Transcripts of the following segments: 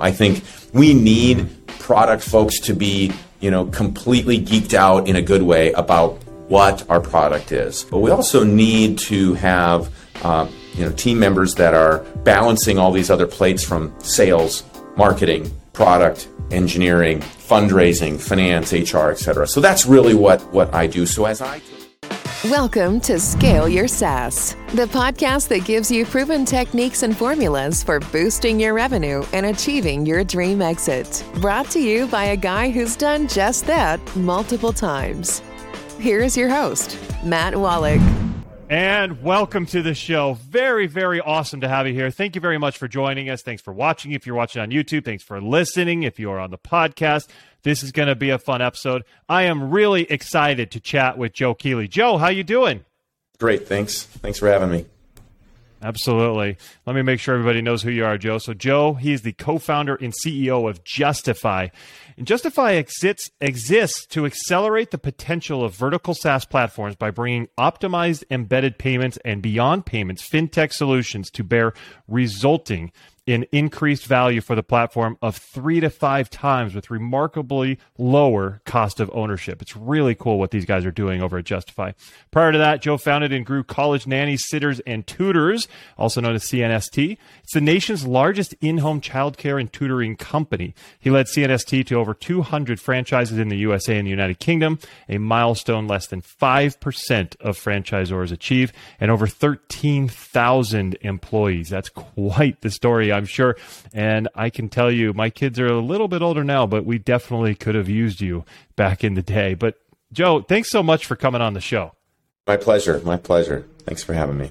I think we need product folks to be, you know, completely geeked out in a good way about what our product is. But we also need to have, uh, you know, team members that are balancing all these other plates from sales, marketing, product, engineering, fundraising, finance, HR, etc. So that's really what what I do. So as I Welcome to Scale Your SaaS, the podcast that gives you proven techniques and formulas for boosting your revenue and achieving your dream exit. Brought to you by a guy who's done just that multiple times. Here's your host, Matt Wallach. And welcome to the show. Very, very awesome to have you here. Thank you very much for joining us. Thanks for watching. If you're watching on YouTube, thanks for listening. If you are on the podcast, this is going to be a fun episode. I am really excited to chat with Joe Keeley. Joe, how you doing? Great, thanks. Thanks for having me. Absolutely. Let me make sure everybody knows who you are, Joe. So, Joe, he's the co founder and CEO of Justifi. And Justifi exists, exists to accelerate the potential of vertical SaaS platforms by bringing optimized embedded payments and beyond payments fintech solutions to bear, resulting in increased value for the platform of three to five times with remarkably lower cost of ownership. It's really cool what these guys are doing over at Justifi. Prior to that, Joe founded and grew College Nannies, Sitters, and Tutors, also known as CNST. It's the nation's largest in home childcare and tutoring company. He led CNST to over 200 franchises in the USA and the United Kingdom, a milestone less than 5% of franchisors achieve, and over 13,000 employees. That's quite the story. I'm sure. And I can tell you, my kids are a little bit older now, but we definitely could have used you back in the day. But Joe, thanks so much for coming on the show. My pleasure. My pleasure. Thanks for having me.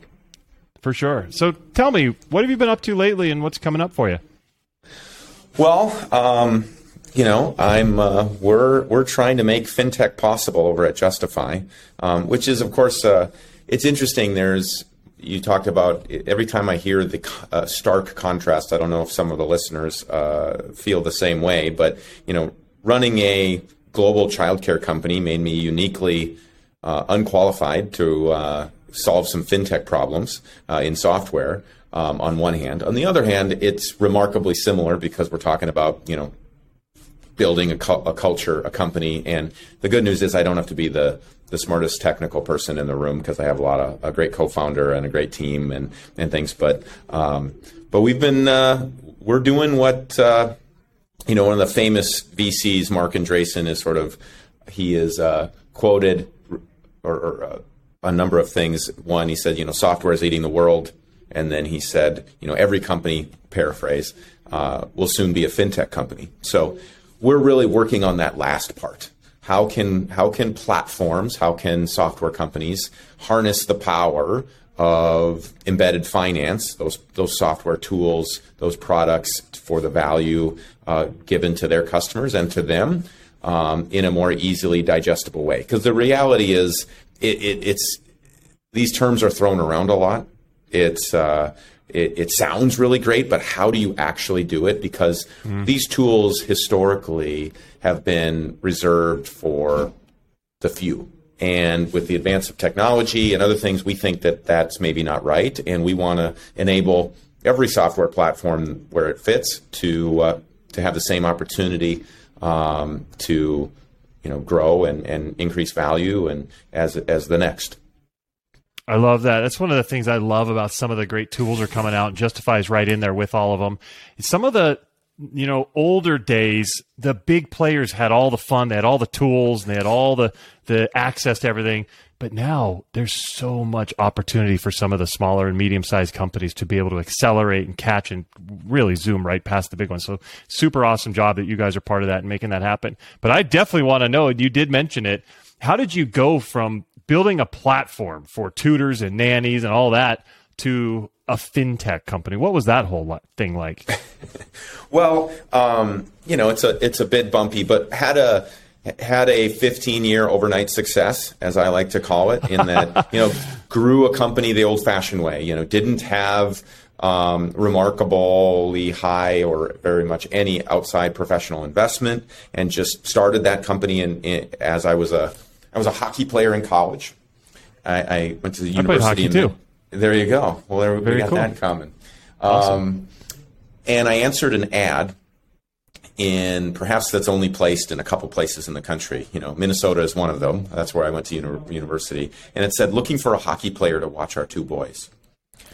For sure. So tell me, what have you been up to lately and what's coming up for you? Well, um, you know, I'm uh, we're we're trying to make fintech possible over at Justifi, um, which is, of course, uh, it's interesting. There's you talked about every time I hear the uh, stark contrast. I don't know if some of the listeners uh, feel the same way, but you know, running a global childcare company made me uniquely uh, unqualified to uh, solve some fintech problems uh, in software. Um, on one hand, on the other hand, it's remarkably similar because we're talking about you know building a, cu- a culture, a company, and the good news is I don't have to be the the smartest technical person in the room because I have a lot of a great co-founder and a great team and and things. But um, but we've been uh, we're doing what uh, you know one of the famous VCs, Marc Andreessen, is sort of he is uh, quoted or, or uh, a number of things. One, he said, you know, software is eating the world, and then he said, you know, every company, paraphrase, uh, will soon be a fintech company. So we're really working on that last part how can how can platforms, how can software companies harness the power of embedded finance, those those software tools, those products for the value uh, given to their customers and to them um, in a more easily digestible way? Because the reality is, it, it, it's these terms are thrown around a lot. It's uh, it, it, sounds really great, but how do you actually do it? Because mm. these tools historically have been reserved for the few. And with the advance of technology and other things, we think that that's maybe not right. And we want to enable every software platform where it fits to uh, to have the same opportunity um, to you know grow and, and increase value and as as the next. I love that. That's one of the things I love about some of the great tools are coming out. Justifi's right in there with all of them. Some of the you know older days, the big players had all the fun. They had all the tools. And they had all the the access to everything. But now there's so much opportunity for some of the smaller and medium sized companies to be able to accelerate and catch and really zoom right past the big ones. So super awesome job that you guys are part of that and making that happen. But I definitely want to know, and you did mention it. How did you go from building a platform for tutors and nannies and all that to a fintech company. What was that whole thing like? well, um, you know, it's a it's a bit bumpy, but had a had a 15 year overnight success, as I like to call it, in that you know grew a company the old fashioned way. You know, didn't have um, remarkably high or very much any outside professional investment, and just started that company in, in as I was a I was a hockey player in college. I, I went to the I university. Played hockey too. There you go. Well, there, Very we got cool. that common. Awesome. Um, and I answered an ad in perhaps that's only placed in a couple places in the country. You know, Minnesota is one of them. That's where I went to uni- university, and it said looking for a hockey player to watch our two boys.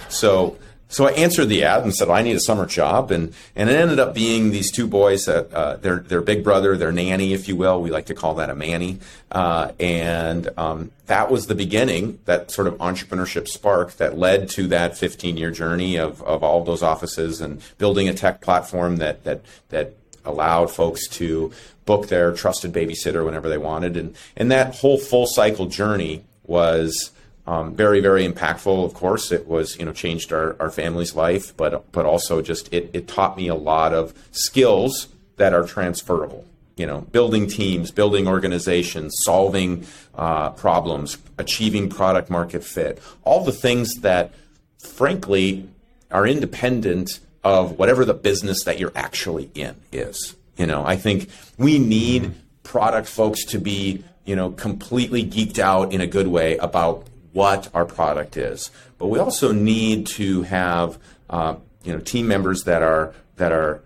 So so I answered the ad and said, I need a summer job. And, and it ended up being these two boys, that, uh, their, their big brother, their nanny, if you will. We like to call that a manny. Uh, and um, that was the beginning, that sort of entrepreneurship spark that led to that 15 year journey of, of all of those offices and building a tech platform that, that, that allowed folks to book their trusted babysitter whenever they wanted. And, and that whole full cycle journey was um, very, very impactful. Of course, it was you know changed our, our family's life, but but also just it, it taught me a lot of skills that are transferable. You know, building teams, building organizations, solving uh, problems, achieving product market fit, all the things that, frankly, are independent of whatever the business that you're actually in is. You know, I think we need product folks to be you know completely geeked out in a good way about what our product is. But we also need to have uh, you know team members that are that are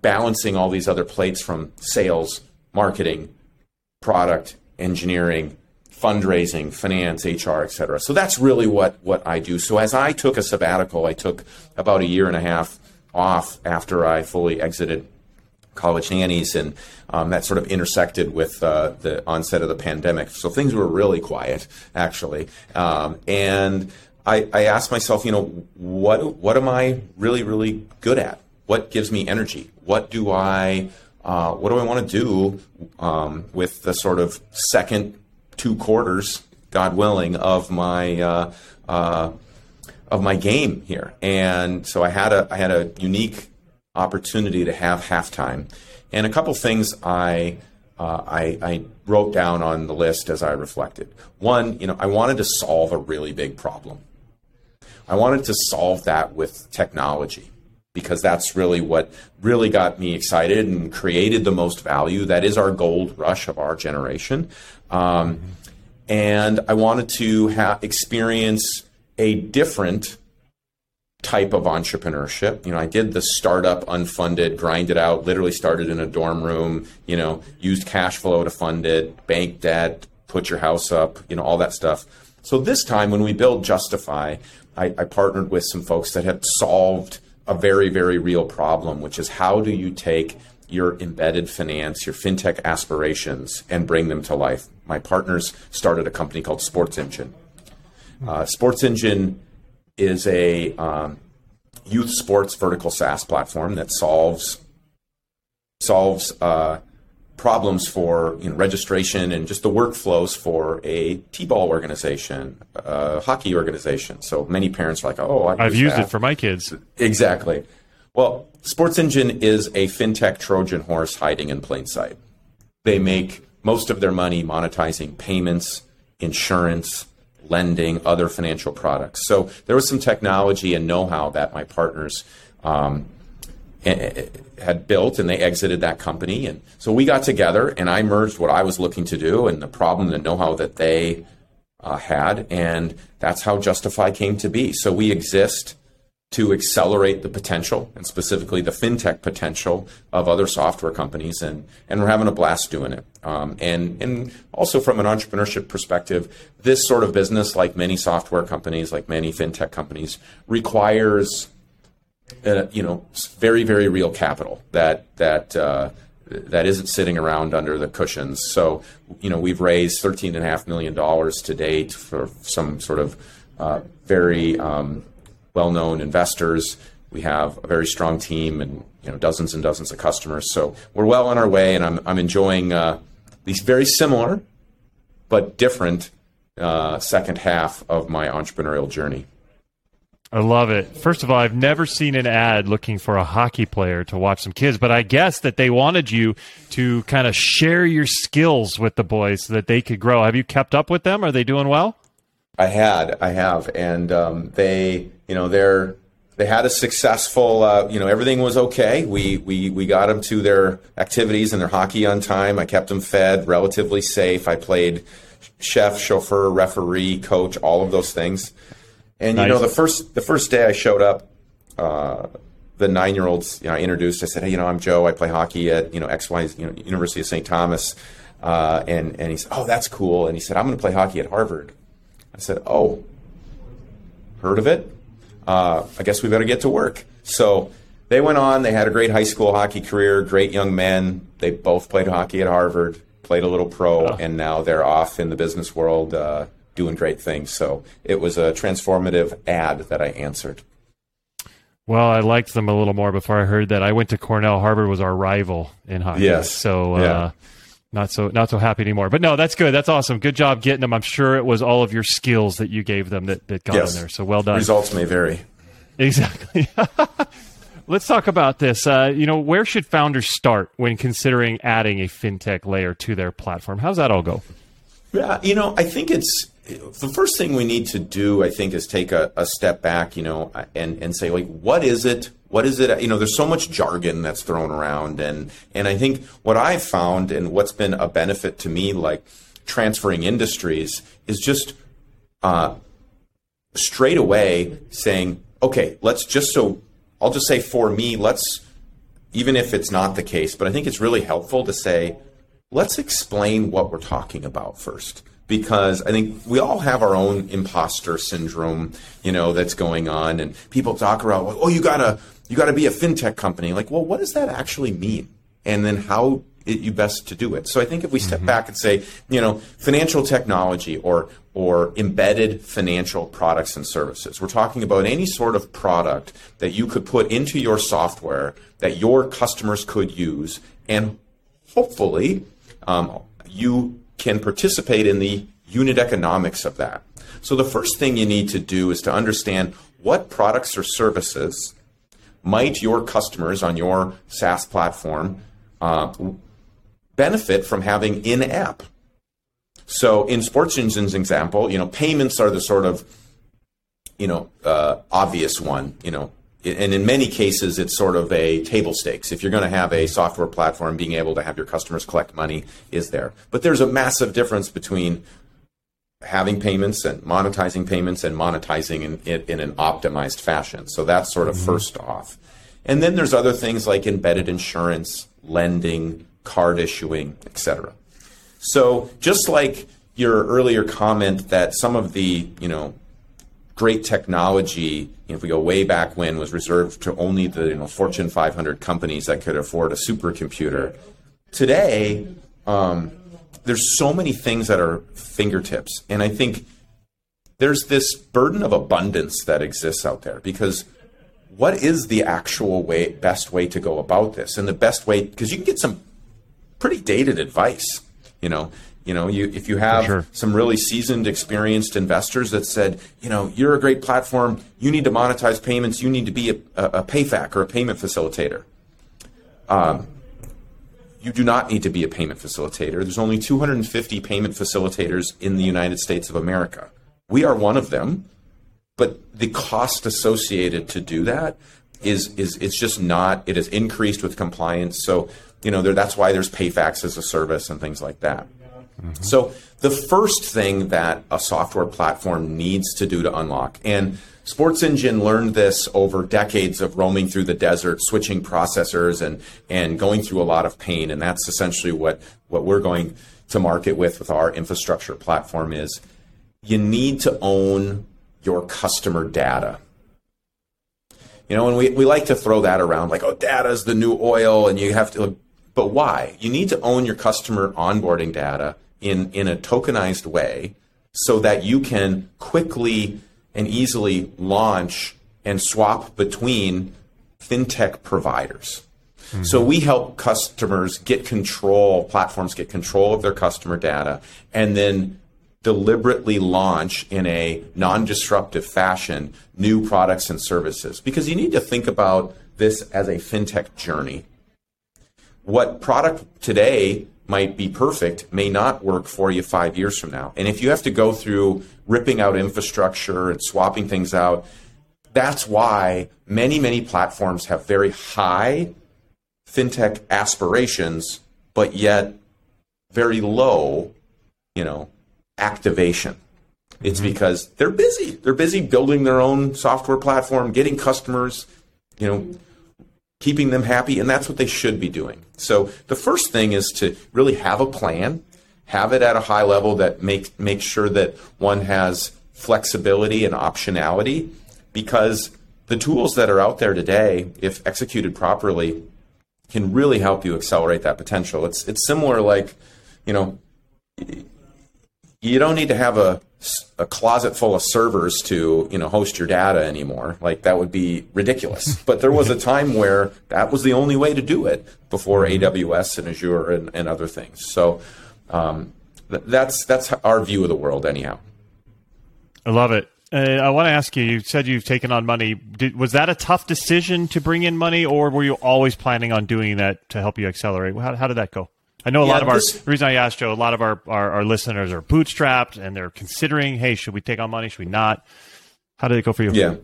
balancing all these other plates from sales, marketing, product, engineering, fundraising, finance, HR, et cetera. So that's really what what I do. So as I took a sabbatical, I took about a year and a half off after I fully exited college nannies, and um, that sort of intersected with uh, the onset of the pandemic. So things were really quiet, actually. Um, and I, I, asked myself, you know, what what am I really really good at? What gives me energy? What do I uh, what do I want to do um, with the sort of second two quarters, God willing, of my uh, uh of my game here? And so I had a I had a unique opportunity to have halftime. And a couple things I, uh, I, I wrote down on the list as I reflected. One, you know, I wanted to solve a really big problem. I wanted to solve that with technology because that's really what really got me excited and created the most value. That is our gold rush of our generation. Um, and I wanted to ha- experience a different type of entrepreneurship. You know, I did the startup unfunded, grind it out, literally started in a dorm room, you know, used cash flow to fund it, bank debt, put your house up, you know, all that stuff. So this time when we build Justifi, I, I partnered with some folks that have solved a very, very real problem, which is how do you take your embedded finance, your fintech aspirations, and bring them to life. My partners started a company called Sports Engine. Uh, Sports Engine is a um, youth sports vertical SaaS platform that solves solves uh, problems for you know, registration and just the workflows for a t-ball organization, a hockey organization. So many parents are like, "Oh, I have used that. it for my kids." Exactly. Well, Sports Engine is a fintech Trojan horse hiding in plain sight. They make most of their money monetizing payments, insurance, lending, other financial products. So there was some technology and know-how that my partners um, had built, and they exited that company. And so we got together, and I merged what I was looking to do and the problem, the know-how that they uh, had, and that's how Justifi came to be. So we exist to accelerate the potential and specifically the fintech potential of other software companies and, and we're having a blast doing it. Um, and, and also from an entrepreneurship perspective this sort of business like many software companies like many fintech companies requires uh, you know very very real capital that that uh, that isn't sitting around under the cushions. So you know we've raised 13.5 million dollars to date for some sort of uh, very um, well-known investors. We have a very strong team and you know dozens and dozens of customers. So we're well on our way, and I'm I'm enjoying uh, these very similar but different uh, second half of my entrepreneurial journey. I love it. First of all, I've never seen an ad looking for a hockey player to watch some kids, but I guess that they wanted you to kind of share your skills with the boys so that they could grow. Have you kept up with them? Are they doing well? I had, I have, and um, they, you know, they're they had a successful, uh, you know, everything was okay. We we we got them to their activities and their hockey on time. I kept them fed, relatively safe. I played chef, chauffeur, referee, coach, all of those things. And nice. you know, the first the first day I showed up, uh, the nine year olds, you know, I introduced. I said, "Hey, you know, I'm Joe. I play hockey at you know X Y, you know, University of St. Thomas." Uh, and and he said, "Oh, that's cool." And he said, "I'm going to play hockey at Harvard." I said, "Oh, heard of it? Uh, I guess we better get to work." So they went on. They had a great high school hockey career. Great young men. They both played hockey at Harvard. Played a little pro, oh. and now they're off in the business world uh, doing great things. So it was a transformative ad that I answered. Well, I liked them a little more before I heard that. I went to Cornell. Harvard was our rival in hockey. Yes. So, uh, yeah. Not so not so happy anymore. But no, that's good. That's awesome. Good job getting them. I'm sure it was all of your skills that you gave them that, that got yes. in there. So well done. Results may vary. Exactly. Let's talk about this. Uh, you know, where should founders start when considering adding a fintech layer to their platform? How's that all go? Yeah, you know, I think it's the first thing we need to do, I think, is take a, a, step back, you know, and, and say, like, what is it? What is it? You know, there's so much jargon that's thrown around. And, and I think what I've found and what's been a benefit to me, like transferring industries, is just uh, straight away saying, okay, let's just so, I'll just say for me, let's, even if it's not the case, but I think it's really helpful to say, let's explain what we're talking about first because I think we all have our own imposter syndrome, you know, that's going on, and people talk about, oh, you gotta you gotta be a fintech company. Like, well, what does that actually mean? And then how it, you best to do it. So I think if we step mm-hmm. back and say, you know, financial technology or or embedded financial products and services, we're talking about any sort of product that you could put into your software that your customers could use, and hopefully, um, you can participate in the unit economics of that. So the first thing you need to do is to understand what products or services might your customers on your SaaS platform uh, benefit from having in app. So in Sports Engine's example, you know, payments are the sort of you know uh, obvious one. You know, and in many cases, it's sort of a table stakes. If you're going to have a software platform, being able to have your customers collect money is there. But there's a massive difference between having payments and monetizing payments and monetizing in, it in an optimized fashion. So that's sort of mm-hmm. first off. And then there's other things like embedded insurance, lending, card issuing, etc. So just like your earlier comment that some of the, you know, great technology, if we go way back when, was reserved to only the you know, Fortune 500 companies that could afford a supercomputer. Today, um, there's so many things that are fingertips, and I think there's this burden of abundance that exists out there because what is the actual way best way to go about this and the best way because you can get some pretty dated advice you know you know, you if you have sure. some really seasoned, experienced investors that said, you know, you're a great platform, you need to monetize payments, you need to be a, a, PayFac or a payment facilitator. Um, you do not need to be a payment facilitator. There's only 250 payment facilitators in the United States of America. We are one of them, but the cost associated to do that is is it's just not. It has increased with compliance. So you know there, that's why there's PayFacs as a service and things like that. Mm-hmm. So the first thing that a software platform needs to do to unlock, and Sports Engine learned this over decades of roaming through the desert, switching processors and and going through a lot of pain, and that's essentially what what we're going to market with with our infrastructure platform is you need to own your customer data. You know, and we, we like to throw that around like, oh, data is the new oil, and you have to. But why? You need to own your customer onboarding data in, in a tokenized way so that you can quickly and easily launch and swap between fintech providers. Mm-hmm. So we help customers get control, platforms get control of their customer data, and then deliberately launch in a non disruptive fashion new products and services. Because you need to think about this as a fintech journey. What product today might be perfect may not work for you five years from now. And if you have to go through ripping out infrastructure and swapping things out, that's why many, many platforms have very high fintech aspirations, but yet very low, you know, activation. It's mm-hmm. because they're busy. They're busy building their own software platform, getting customers, you know, keeping them happy, and that's what they should be doing. So the first thing is to really have a plan, have it at a high level that make make sure that one has flexibility and optionality, because the tools that are out there today, if executed properly, can really help you accelerate that potential. It's it's similar like, you know, you don't need to have a a closet full of servers to you know host your data anymore. Like that would be ridiculous. but there was a time where that was the only way to do it before AWS and Azure and, and other things. So um, th- that's that's our view of the world, anyhow. I love it. Uh, I want to ask you. You said you've taken on money. Did, was that a tough decision to bring in money, or were you always planning on doing that to help you accelerate? How, how did that go? I know a yeah, lot of our the reason I asked Joe, a lot of our, our, our listeners are bootstrapped and they're considering, hey, should we take on money? Should we not? How did it go for you? Yeah.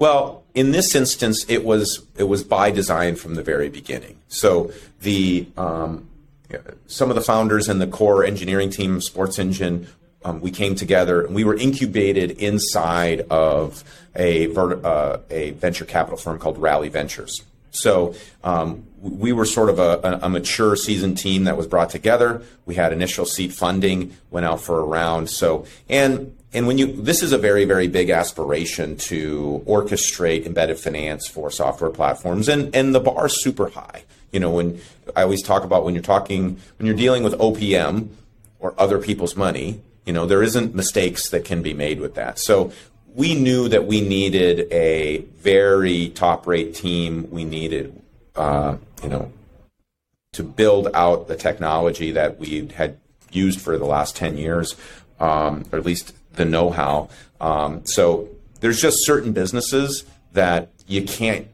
Well, in this instance, it was it was by design from the very beginning. So the um, some of the founders and the core engineering team of Sports Engine, um, we came together and we were incubated inside of a uh, a venture capital firm called Rally Ventures. So um, we were sort of a, a, mature seasoned team that was brought together. We had initial seed funding, went out for a round. So and and when you this is a very very big aspiration to orchestrate embedded finance for software platforms, and and the bar is super high. You know, when I always talk about when you're talking when you're dealing with OPM or other people's money, you know, there isn't mistakes that can be made with that. So we knew that we needed a very top rate team. We needed, uh, you know, to build out the technology that we had used for the last 10 years, um, or at least the know how. Um, so there's just certain businesses that you can't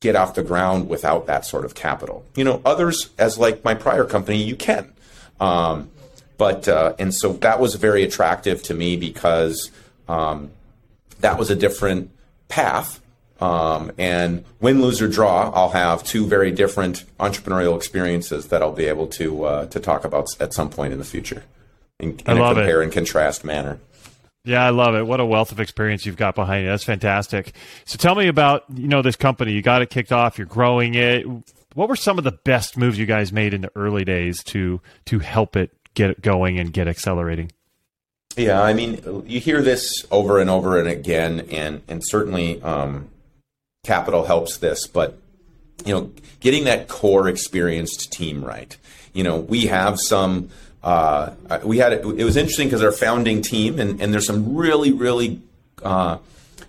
get off the ground without that sort of capital. You know, others, as like my prior company, you can. Um, but, uh, and so that was very attractive to me because, um, that was a different path. Um, and win, lose, or draw, I'll have two very different entrepreneurial experiences that I'll be able to uh, to talk about at some point in the future in, in a compare it. and contrast manner. Yeah, I love it. What a wealth of experience you've got behind you. That's fantastic. So tell me about, you know, this company. You got it kicked off, you're growing it. What were some of the best moves you guys made in the early days to to help it get it going and get accelerating? Yeah, I mean, you hear this over and over and again, and and certainly um, capital helps this, but you know, getting that core experienced team right. You know, we have some. Uh, we had it, it was interesting because our founding team, and, and there's some really, really uh,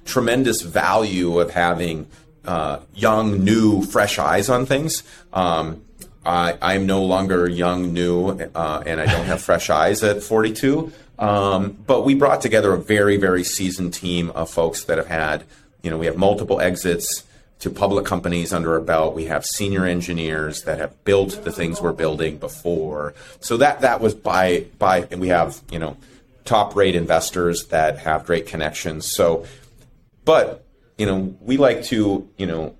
tremendous value of having uh, young, new, fresh eyes on things. Um, I, am no longer young, new, uh, and I don't have fresh eyes at 42. Um, but we brought together a very, very seasoned team of folks that have had, you know, we have multiple exits to public companies under our belt. We have senior engineers that have built the things we're building before. So that that was by by, and we have you know top rate investors that have great connections. So, but you know, we like to you know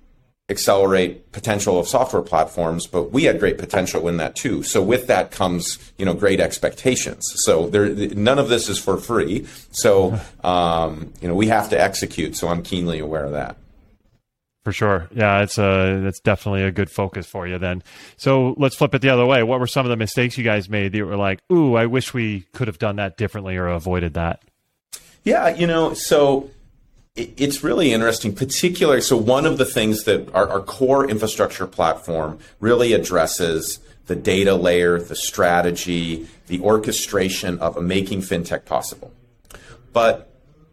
accelerate potential of software platforms, but we had great potential in that too. So with that comes, you know, great expectations. So there, none of this is for free. So, um, you know, we have to execute. So I'm keenly aware of that. For sure. Yeah, it's a that's definitely a good focus for you then. So let's flip it the other way. What were some of the mistakes you guys made that were like, ooh, I wish we could have done that differently or avoided that? Yeah, you know, so it's really interesting, particularly. So, one of the things that our, our, core infrastructure platform really addresses the data layer, the strategy, the orchestration of making fintech possible. But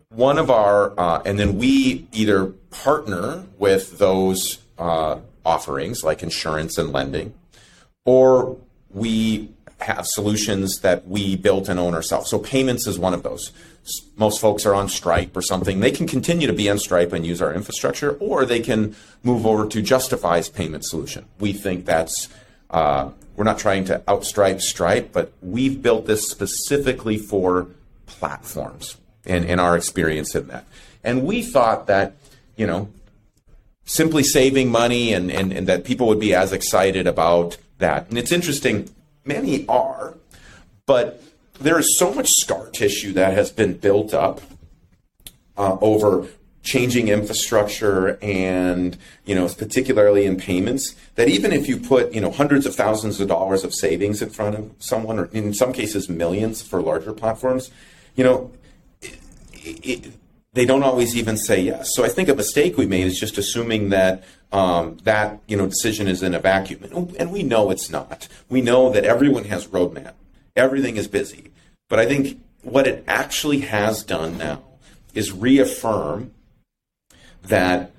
one of our, uh, and then we either partner with those uh, offerings like insurance and lending, or we have solutions that we built and own ourselves. So payments is one of those. Most folks are on Stripe or something. They can continue to be on Stripe and use our infrastructure, or they can move over to Justifi's payment solution. We think that's uh, we're not trying to outstripe Stripe, but we've built this specifically for platforms and, and our experience in that. And we thought that, you know, simply saving money and, and, and that people would be as excited about that. And it's interesting, Many are, but there is so much scar tissue that has been built up uh, over changing infrastructure and you know particularly in payments that even if you put you know hundreds of thousands of dollars of savings in front of someone or in some cases millions for larger platforms you know it, it, they don't always even say yes. So i think a mistake we made is just assuming that um, that you know decision is in a vacuum. And, and we know it's not. We know that everyone has roadmap. Everything is busy. But i think what it actually has done now is reaffirm that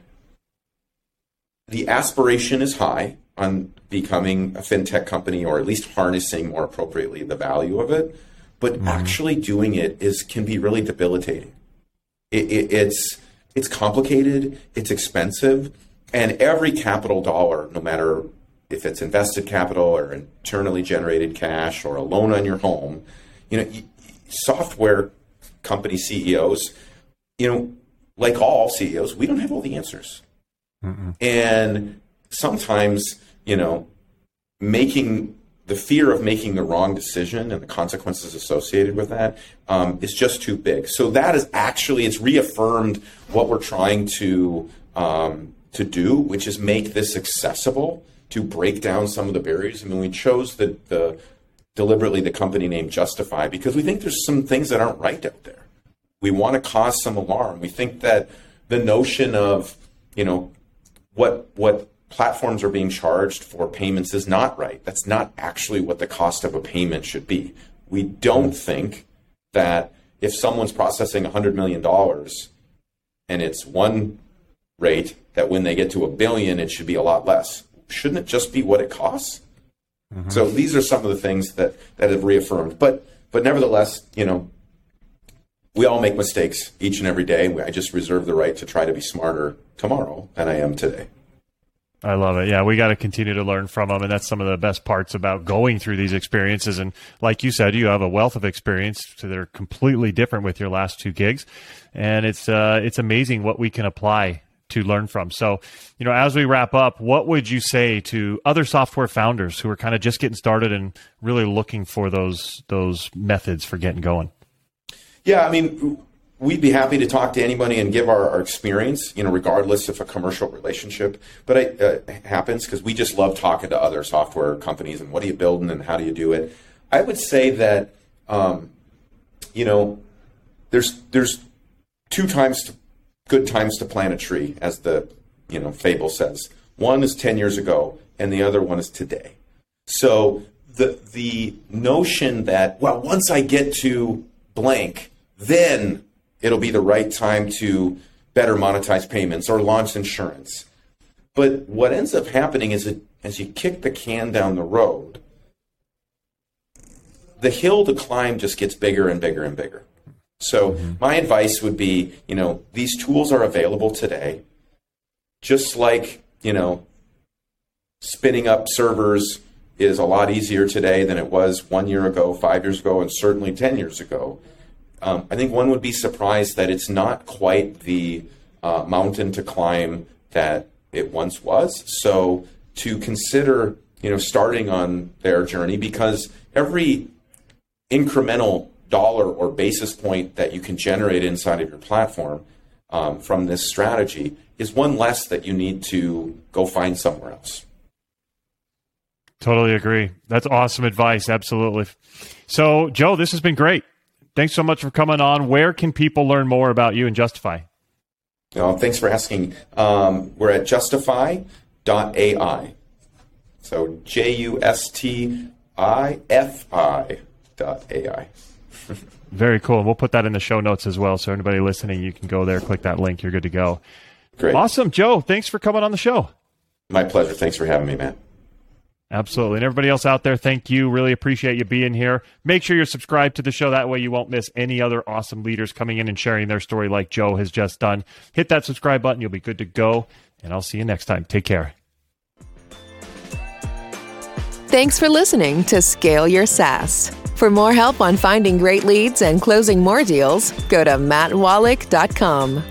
the aspiration is high on becoming a fintech company or at least harnessing more appropriately the value of it. But mm-hmm. actually doing it is can be really debilitating it, it, it's it's complicated it's expensive and every capital dollar no matter if it's invested capital or internally generated cash or a loan on your home you know software company ceos you know like all CEOs, we don't have all the answers. Mm-mm. And sometimes, you know, making the fear of making the wrong decision and the consequences associated with that um, is just too big. So that is actually it's reaffirmed what we're trying to um, to do, which is make this accessible to break down some of the barriers. I mean, we chose the, the deliberately the company name Justifi because we think there's some things that aren't right out there we want to cause some alarm. We think that the notion of, you know, what what platforms are being charged for payments is not right. That's not actually what the cost of a payment should be. We don't think that if someone's processing $100 million and it's one rate, that when they get to a billion, it should be a lot less. Shouldn't it just be what it costs? Mm-hmm. So these are some of the things that, that have reaffirmed. But but nevertheless, you know, we all make mistakes each and every day. I just reserve the right to try to be smarter tomorrow than I am today. I love it. Yeah, we got to continue to learn from them, and that's some of the best parts about going through these experiences. And like you said, you have a wealth of experience that are completely different with your last two gigs, and it's uh, it's amazing what we can apply to learn from. So, you know, as we wrap up, what would you say to other software founders who are kind of just getting started and really looking for those those methods for getting going? Yeah, I mean, we'd be happy to talk to anybody and give our, our experience, you know, regardless of a commercial relationship. But it uh, happens because we just love talking to other software companies and what are you building and how do you do it. I would say that, um, you know, there's there's two times to, good times to plant a tree, as the you know fable says. One is ten years ago, and the other one is today. So the the notion that well, once I get to blank, then it'll be the right time to better monetize payments or launch insurance. But what ends up happening is that as you kick the can down the road, the hill to climb just gets bigger and bigger and bigger. So mm-hmm. my advice would be, you know, these tools are available today. Just like, you know, spinning up servers is a lot easier today than it was one year ago, five years ago, and certainly 10 years ago. Um, I think one would be surprised that it's not quite the uh, mountain to climb that it once was. So to consider, you know, starting on their journey because every incremental dollar or basis point that you can generate inside of your platform um, from this strategy is one less that you need to go find somewhere else. Totally agree. That's awesome advice. Absolutely. So, Joe, this has been great thanks so much for coming on. Where can people learn more about you and Justifi? Oh, thanks for asking. Um, we're at justifi.ai. So J U S T I F I dot AI. Very cool. And we'll put that in the show notes as well. So anybody listening, you can go there, click that link. You're good to go. Great. Awesome. Joe, thanks for coming on the show. My pleasure. Thanks for having me, Matt. Absolutely. And everybody else out there, thank you. Really appreciate you being here. Make sure you're subscribed to the show. That way you won't miss any other awesome leaders coming in and sharing their story like Joe has just done. Hit that subscribe button. You'll be good to go. And I'll see you next time. Take care. Thanks for listening to Scale Your SaaS. For more help on finding great leads and closing more deals, go to mattwallach.com.